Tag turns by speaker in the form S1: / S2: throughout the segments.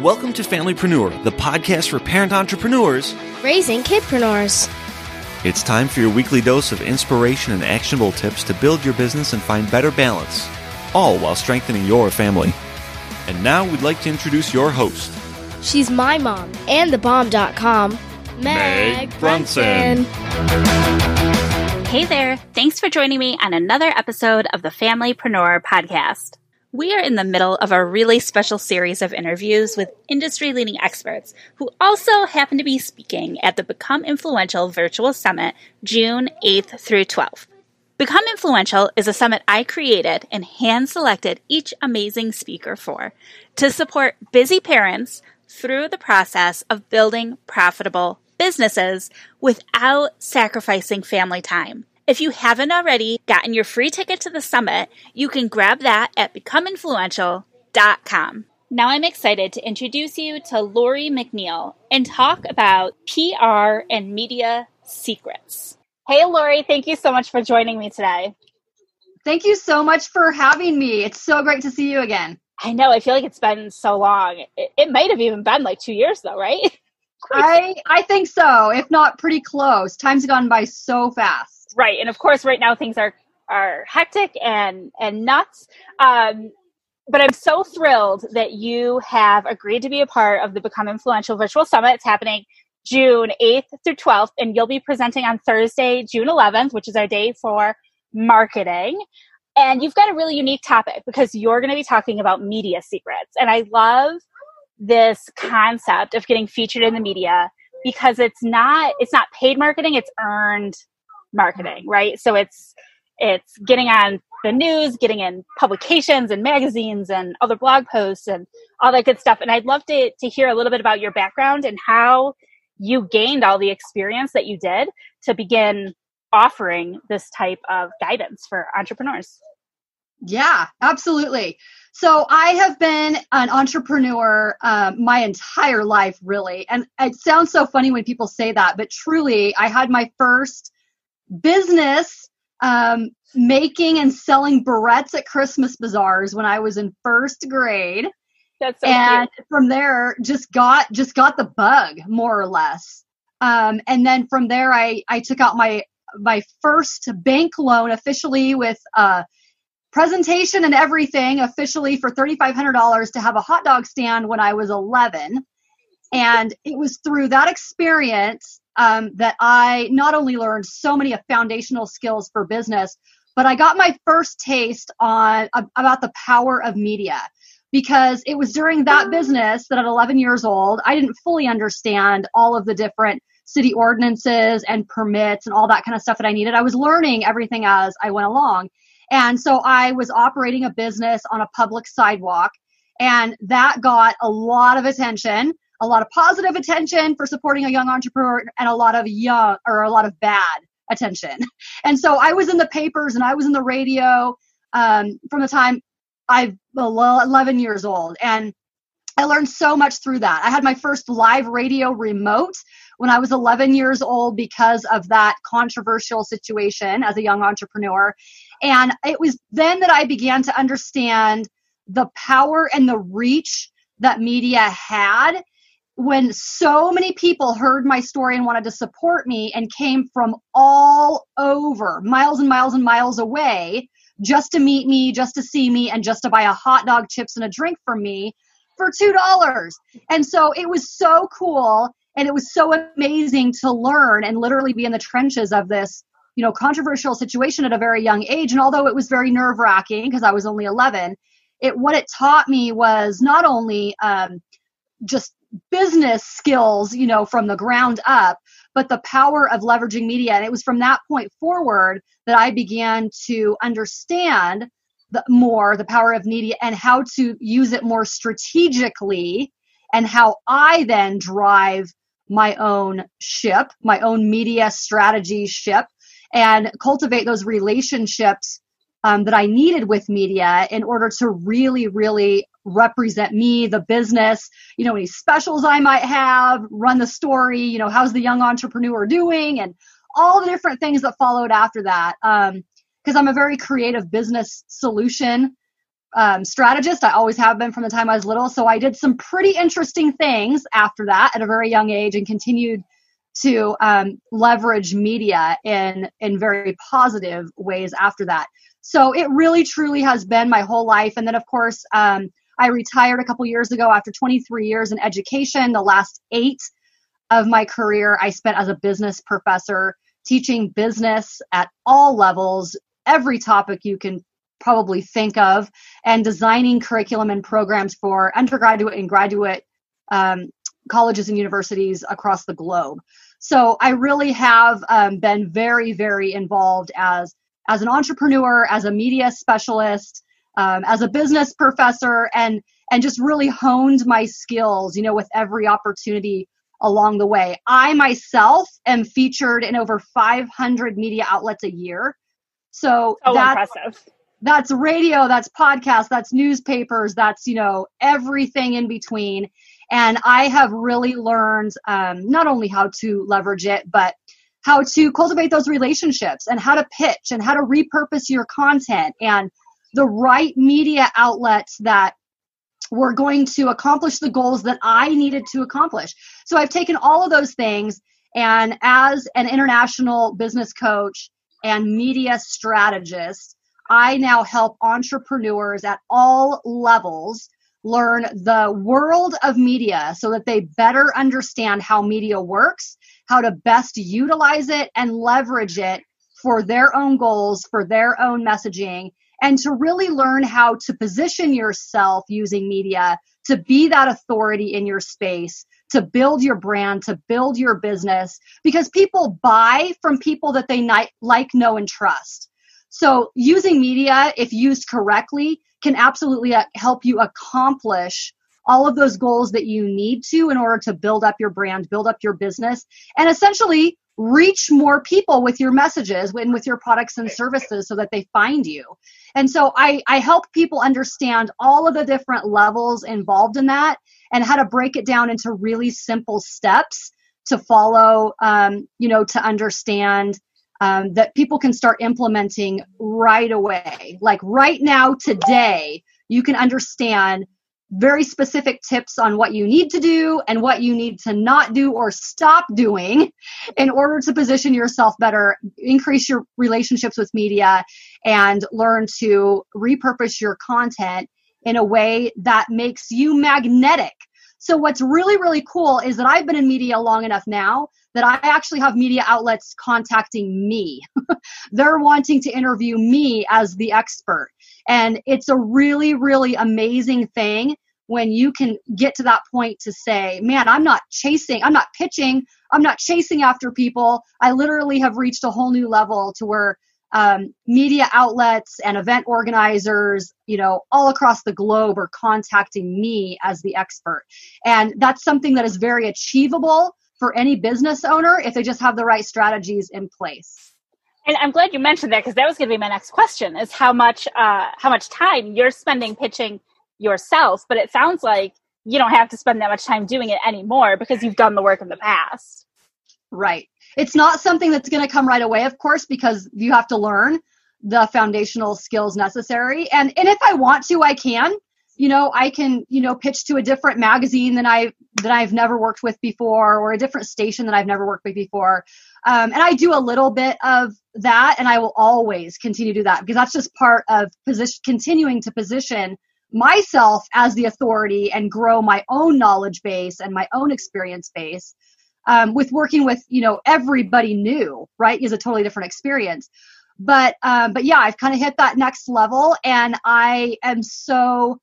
S1: Welcome to Familypreneur, the podcast for parent entrepreneurs
S2: raising kidpreneurs.
S1: It's time for your weekly dose of inspiration and actionable tips to build your business and find better balance, all while strengthening your family. And now we'd like to introduce your host.
S2: She's my mom and thebomb.com, Meg,
S1: Meg Brunson.
S3: Hey there. Thanks for joining me on another episode of the Familypreneur podcast. We are in the middle of a really special series of interviews with industry leading experts who also happen to be speaking at the Become Influential Virtual Summit June 8th through 12th. Become Influential is a summit I created and hand selected each amazing speaker for to support busy parents through the process of building profitable businesses without sacrificing family time. If you haven't already gotten your free ticket to the summit, you can grab that at becomeinfluential.com. Now I'm excited to introduce you to Lori McNeil and talk about PR and media secrets. Hey, Lori, thank you so much for joining me today.
S4: Thank you so much for having me. It's so great to see you again.
S3: I know. I feel like it's been so long. It, it might have even been like two years, though, right?
S4: I I think so, if not pretty close. Time's gone by so fast.
S3: Right, and of course, right now things are are hectic and and nuts. Um, but I'm so thrilled that you have agreed to be a part of the Become Influential Virtual Summit. It's happening June 8th through 12th, and you'll be presenting on Thursday, June 11th, which is our day for marketing. And you've got a really unique topic because you're going to be talking about media secrets. And I love this concept of getting featured in the media because it's not it's not paid marketing, it's earned marketing, right? So it's it's getting on the news, getting in publications and magazines and other blog posts and all that good stuff. And I'd love to to hear a little bit about your background and how you gained all the experience that you did to begin offering this type of guidance for entrepreneurs.
S4: Yeah, absolutely. So I have been an entrepreneur uh, my entire life, really. And it sounds so funny when people say that, but truly, I had my first business um, making and selling barrettes at Christmas bazaars when I was in first grade.
S3: That's so
S4: and
S3: cute.
S4: from there, just got just got the bug more or less. Um, and then from there, I I took out my my first bank loan officially with a presentation and everything officially for thirty five hundred dollars to have a hot dog stand when I was eleven. And it was through that experience um, that I not only learned so many foundational skills for business, but I got my first taste on about the power of media because it was during that business that at 11 years old, I didn't fully understand all of the different city ordinances and permits and all that kind of stuff that I needed. I was learning everything as I went along. And so I was operating a business on a public sidewalk and that got a lot of attention a lot of positive attention for supporting a young entrepreneur and a lot of young or a lot of bad attention. And so I was in the papers and I was in the radio um, from the time I was 11 years old. And I learned so much through that. I had my first live radio remote when I was 11 years old because of that controversial situation as a young entrepreneur. And it was then that I began to understand the power and the reach that media had when so many people heard my story and wanted to support me and came from all over, miles and miles and miles away, just to meet me, just to see me, and just to buy a hot dog, chips, and a drink from me for $2. And so it was so cool and it was so amazing to learn and literally be in the trenches of this you know controversial situation at a very young age and although it was very nerve wracking because i was only 11 it what it taught me was not only um, just business skills, you know, from the ground up, but the power of leveraging media. And it was from that point forward that I began to understand the, more the power of media and how to use it more strategically and how I then drive my own ship, my own media strategy ship, and cultivate those relationships um, that I needed with media in order to really, really represent me, the business, you know, any specials I might have, run the story, you know, how's the young entrepreneur doing, and all the different things that followed after that. Because um, I'm a very creative business solution um, strategist. I always have been from the time I was little. So I did some pretty interesting things after that at a very young age and continued to um, leverage media in in very positive ways after that. So it really truly has been my whole life. And then of course um, I retired a couple years ago after 23 years in education. The last eight of my career I spent as a business professor teaching business at all levels, every topic you can probably think of, and designing curriculum and programs for undergraduate and graduate um, colleges and universities across the globe. So I really have um, been very, very involved as as an entrepreneur, as a media specialist, um, as a business professor, and and just really honed my skills, you know, with every opportunity along the way. I myself am featured in over 500 media outlets a year. So
S3: oh,
S4: that's,
S3: impressive.
S4: That's radio, that's podcast, that's newspapers, that's, you know, everything in between. And I have really learned um, not only how to leverage it, but how to cultivate those relationships and how to pitch and how to repurpose your content and the right media outlets that were going to accomplish the goals that I needed to accomplish. So I've taken all of those things and as an international business coach and media strategist, I now help entrepreneurs at all levels learn the world of media so that they better understand how media works, how to best utilize it and leverage it for their own goals, for their own messaging, and to really learn how to position yourself using media to be that authority in your space, to build your brand, to build your business, because people buy from people that they like, know, and trust. So using media, if used correctly, can absolutely uh, help you accomplish all of those goals that you need to in order to build up your brand, build up your business, and essentially reach more people with your messages and with your products and services so that they find you. And so I, I help people understand all of the different levels involved in that and how to break it down into really simple steps to follow, um, you know, to understand um, that people can start implementing right away. Like right now, today, you can understand very specific tips on what you need to do and what you need to not do or stop doing in order to position yourself better, increase your relationships with media, and learn to repurpose your content in a way that makes you magnetic. So, what's really, really cool is that I've been in media long enough now that I actually have media outlets contacting me. They're wanting to interview me as the expert. And it's a really, really amazing thing when you can get to that point to say, man, I'm not chasing, I'm not pitching, I'm not chasing after people. I literally have reached a whole new level to where um, media outlets and event organizers, you know, all across the globe are contacting me as the expert. And that's something that is very achievable for any business owner if they just have the right strategies in place.
S3: And I'm glad you mentioned that because that was going to be my next question: is how much uh, how much time you're spending pitching yourself. But it sounds like you don't have to spend that much time doing it anymore because you've done the work in the past.
S4: Right. It's not something that's going to come right away, of course, because you have to learn the foundational skills necessary. And and if I want to, I can. You know, I can, you know, pitch to a different magazine than I that I've never worked with before, or a different station that I've never worked with before. Um, and I do a little bit of that, and I will always continue to do that because that's just part of position, continuing to position myself as the authority and grow my own knowledge base and my own experience base um, with working with you know everybody new right is a totally different experience but um, but yeah i've kind of hit that next level and i am so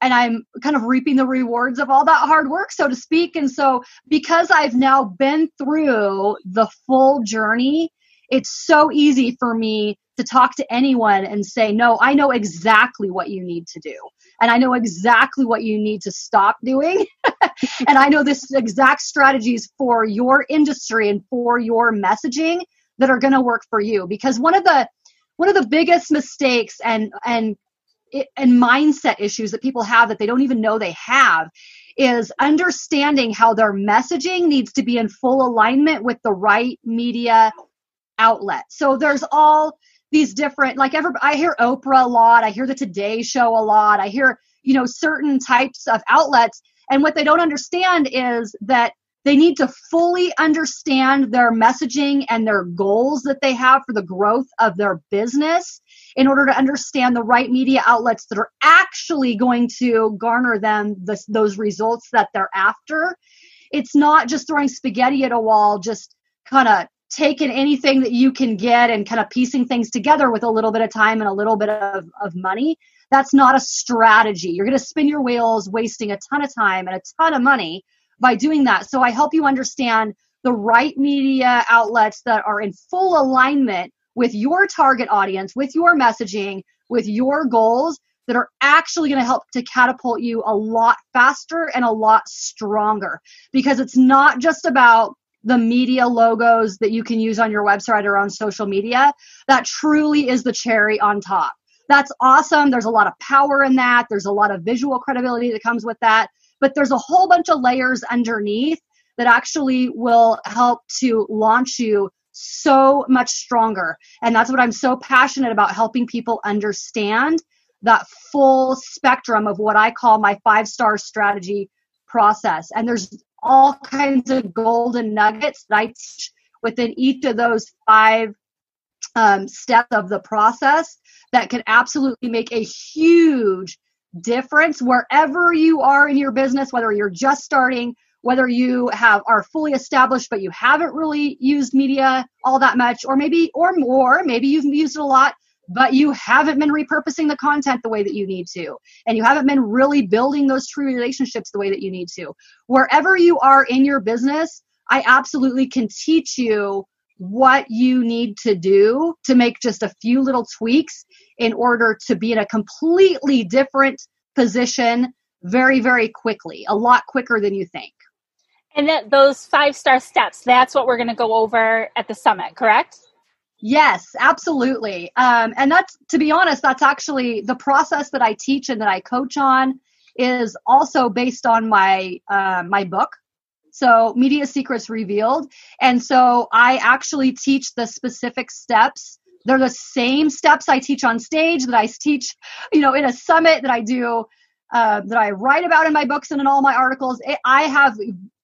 S4: and i'm kind of reaping the rewards of all that hard work so to speak. And so because i've now been through the full journey it's so easy for me to talk to anyone and say no i know exactly what you need to do and I know exactly what you need to stop doing and I know this exact strategies for your industry and for your messaging that are going to work for you. Because one of the one of the biggest mistakes and and and mindset issues that people have that they don't even know they have is understanding how their messaging needs to be in full alignment with the right media outlet. So there's all these different like every I hear Oprah a lot, I hear the Today show a lot, I hear, you know, certain types of outlets and what they don't understand is that they need to fully understand their messaging and their goals that they have for the growth of their business in order to understand the right media outlets that are actually going to garner them the, those results that they're after. It's not just throwing spaghetti at a wall, just kind of taking anything that you can get and kind of piecing things together with a little bit of time and a little bit of, of money. That's not a strategy. You're going to spin your wheels, wasting a ton of time and a ton of money by doing that. So I help you understand the right media outlets that are in full alignment with your target audience, with your messaging, with your goals that are actually going to help to catapult you a lot faster and a lot stronger because it's not just about the media logos that you can use on your website or on social media. That truly is the cherry on top. That's awesome. There's a lot of power in that. There's a lot of visual credibility that comes with that. But there's a whole bunch of layers underneath that actually will help to launch you so much stronger. And that's what I'm so passionate about helping people understand that full spectrum of what I call my five star strategy process. And there's all kinds of golden nuggets that I teach within each of those five um, steps of the process that can absolutely make a huge difference wherever you are in your business, whether you're just starting, whether you have are fully established but you haven't really used media all that much, or maybe or more, maybe you've used it a lot, but you haven't been repurposing the content the way that you need to, and you haven't been really building those true relationships the way that you need to. Wherever you are in your business, I absolutely can teach you what you need to do to make just a few little tweaks in order to be in a completely different position very, very quickly, a lot quicker than you think.
S3: And that those five star steps, that's what we're going to go over at the summit, correct?
S4: Yes, absolutely. Um, and that's, to be honest, that's actually the process that I teach and that I coach on is also based on my uh, my book so, Media Secrets Revealed. And so I actually teach the specific steps. They're the same steps I teach on stage that I teach, you know, in a summit that I do, uh, that I write about in my books and in all my articles. I have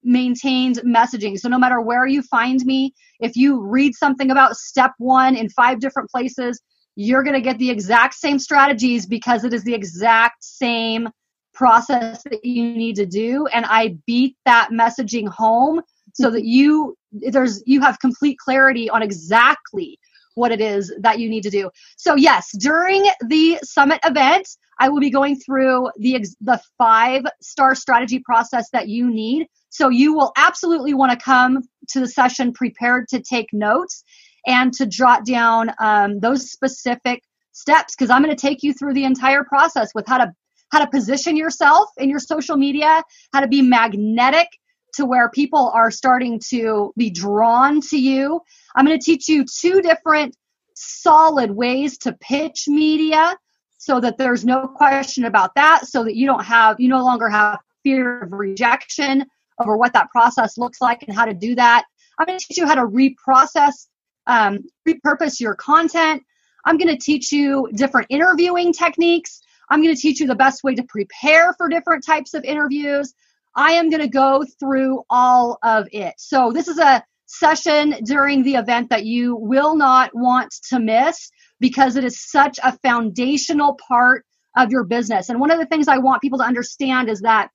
S4: maintained messaging. So no matter where you find me, if you read something about step one in five different places, you're going to get the exact same strategies because it is the exact same process that you need to do and i beat that messaging home so that you there's you have complete clarity on exactly what it is that you need to do. So yes during the summit event i will be going through the the five star strategy process that you need. So you will absolutely want to come to the session prepared to take notes and to jot down um, those specific steps because i'm going to take you through the entire process with how to how to position yourself in your social media, how to be magnetic to where people are starting to be drawn to you. I'm going to teach you two different solid ways to pitch media so that there's no question about that, so that you don't have, you no longer have fear of rejection over what that process looks like and how to do that. I'm going to teach you how to reprocess, um, repurpose your content. I'm going to teach you different interviewing techniques I'm going to teach you the best way to prepare for different types of interviews. I am going to go through all of it. So this is a session during the event that you will not want to miss because it is such a foundational part of your business. And one of the things I want people to understand is that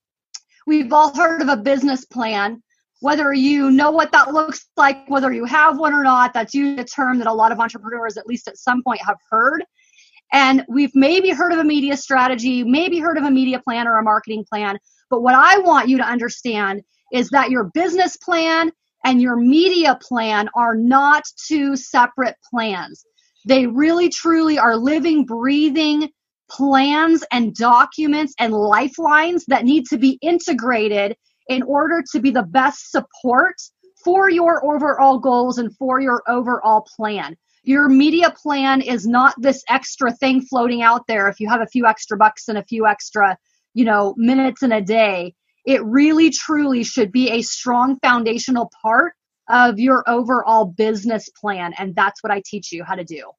S4: we've all heard of a business plan. Whether you know what that looks like, whether you have one or not, that's usually a term that a lot of entrepreneurs, at least at some point, have heard. And we've maybe heard of a media strategy, maybe heard of a media plan or a marketing plan. But what I want you to understand is that your business plan and your media plan are not two separate plans. They really truly are living, breathing plans and documents and lifelines that need to be integrated in order to be the best support for your overall goals and for your overall plan. Your media plan is not this extra thing floating out there if you have a few extra bucks and a few extra, you know, minutes in a day. It really truly should be a strong foundational part of your overall business plan. And that's what I teach you how to do.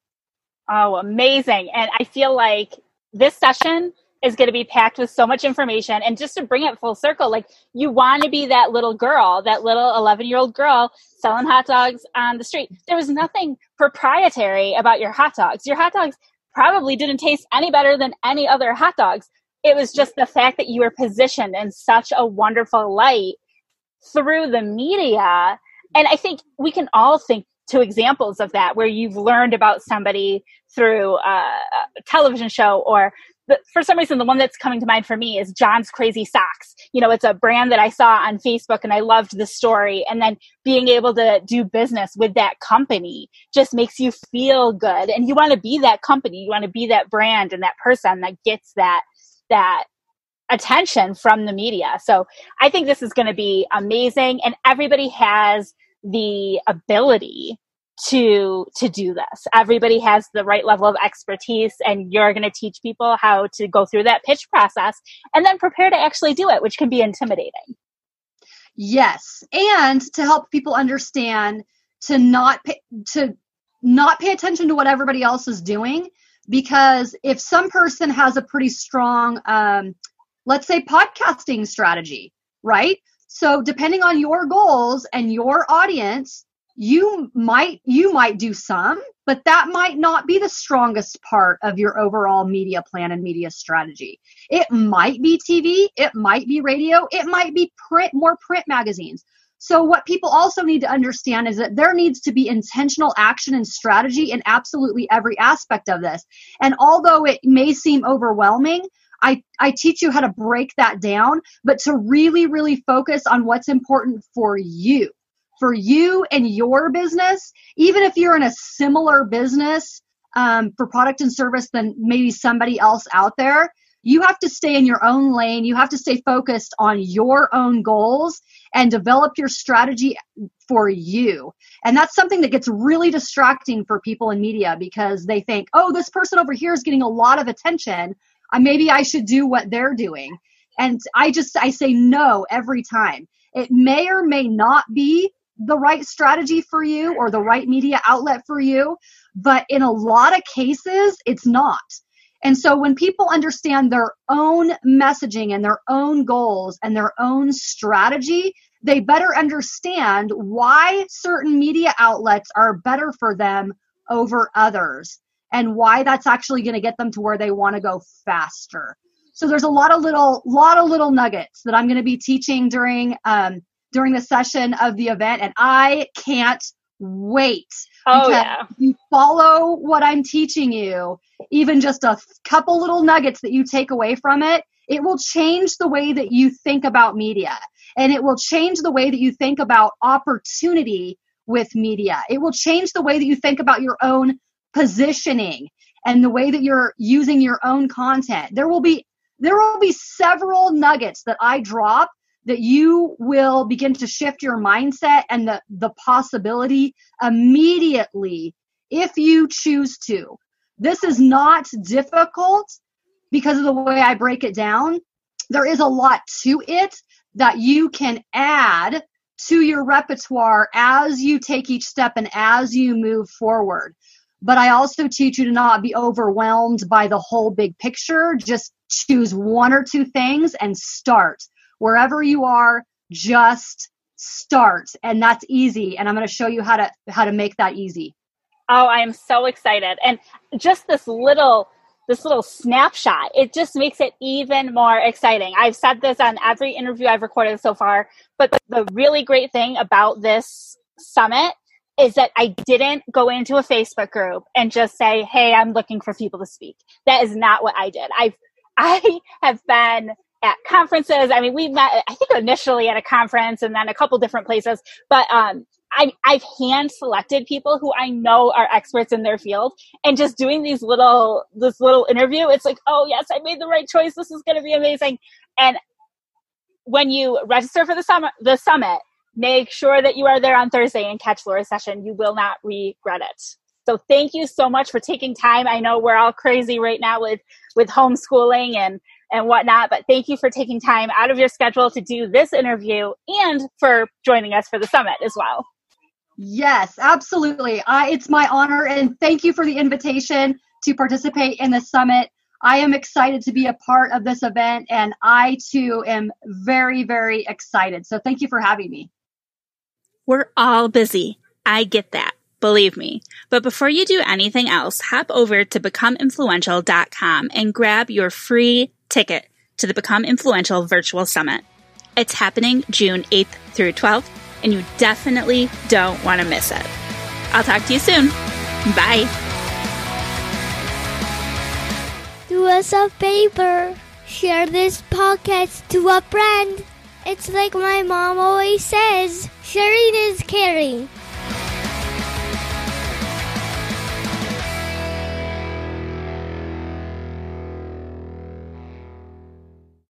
S3: Oh, amazing. And I feel like this session is going to be packed with so much information. And just to bring it full circle, like you want to be that little girl, that little 11 year old girl selling hot dogs on the street. There was nothing proprietary about your hot dogs. Your hot dogs probably didn't taste any better than any other hot dogs. It was just the fact that you were positioned in such a wonderful light through the media and I think we can all think to examples of that where you've learned about somebody through uh, a television show or the, for some reason the one that's coming to mind for me is john's crazy socks. You know it's a brand that i saw on facebook and i loved the story. And then being able to do business with that company just makes you feel good. And you want to be that company. You want to be that brand and that person that gets that that attention from the media. So i think this is going to be amazing. And everybody has the ability to to do this. Everybody has the right level of expertise and you're going to teach people how to go through that pitch process and then prepare to actually do it which can be intimidating.
S4: Yes. And to help people understand to not pay, to not pay attention to what everybody else is doing because if some person has a pretty strong um, let's say podcasting strategy right? So depending on your goals and your audience, you might you might do some, but that might not be the strongest part of your overall media plan and media strategy. It might be TV, it might be radio, it might be print more print magazines. So what people also need to understand is that there needs to be intentional action and strategy in absolutely every aspect of this. And although it may seem overwhelming, I, I teach you how to break that down, but to really, really focus on what's important for you, for you and your business, even if you're in a similar business um, for product and service than maybe somebody else out there. You have to stay in your own lane. You have to stay focused on your own goals and develop your strategy for you. And that's something that gets really distracting for people in media because they think, oh, this person over here is getting a lot of attention uh, maybe I should do what they're doing. And I just, I say no every time. It may or may not be the right strategy for you or the right media outlet for you, but in a lot of cases, it's not. And so when people understand their own messaging and their own goals and their own strategy, they better understand why certain media outlets are better for them over others and why that's actually going to get them to where they want to go faster. So there's a lot of little, lot of little nuggets that I'm going to be teaching during, um, during the session of the event, and I can't wait.
S3: Oh yeah.
S4: You follow what I'm teaching you, even just a couple little nuggets that you take away from it, it will change the way that you think about media, and it will change the way that you think about opportunity with media. It will change the way that you think about your own positioning and the way that you're using your own content. There will be there will be several nuggets that I drop that you will begin to shift your mindset and the, the possibility immediately if you choose to. This is not difficult because of the way I break it down. There is a lot to it that you can add to your repertoire as you take each step and as you move forward but I also teach you to not be overwhelmed by the whole big picture. Just choose one or two things and start. Wherever you are, just start. And that's easy. And I'm going to show you how to how to make that easy.
S3: Oh, I am so excited. And just this little this little snapshot, it just makes it even more exciting. I've said this on every interview I've recorded so far, but the really great thing about this summit is that I didn't go into a Facebook group and just say, "Hey, I'm looking for people to speak." That is not what I did. I've I have been at conferences. I mean, we met I think initially at a conference and then a couple different places, but um I, I've hand selected people who I know are experts in their field and just doing these little, this little interview. It's like, oh yes, I made the right choice. This is going to be amazing. And when you register for the summit, the summit, make sure that you are there on Thursday and catch Lori's session. You will not regret it. So thank you so much for taking time. I know we're all crazy right now with with homeschooling and and whatnot, but thank you for taking time out of your schedule to do this interview and for joining us for the summit as well.
S4: Yes, absolutely. I, it's my honor and thank you for the invitation to participate in the summit. I am excited to be a part of this event and I too am very, very excited. So thank you for having me.
S5: We're all busy. I get that. Believe me. But before you do anything else, hop over to becomeinfluential.com and grab your free ticket to the Become Influential Virtual Summit. It's happening June 8th through 12th, and you definitely don't want to miss it. I'll talk to you soon. Bye.
S2: Do us a favor. Share this podcast to a friend. It's like my mom always says sharing is caring.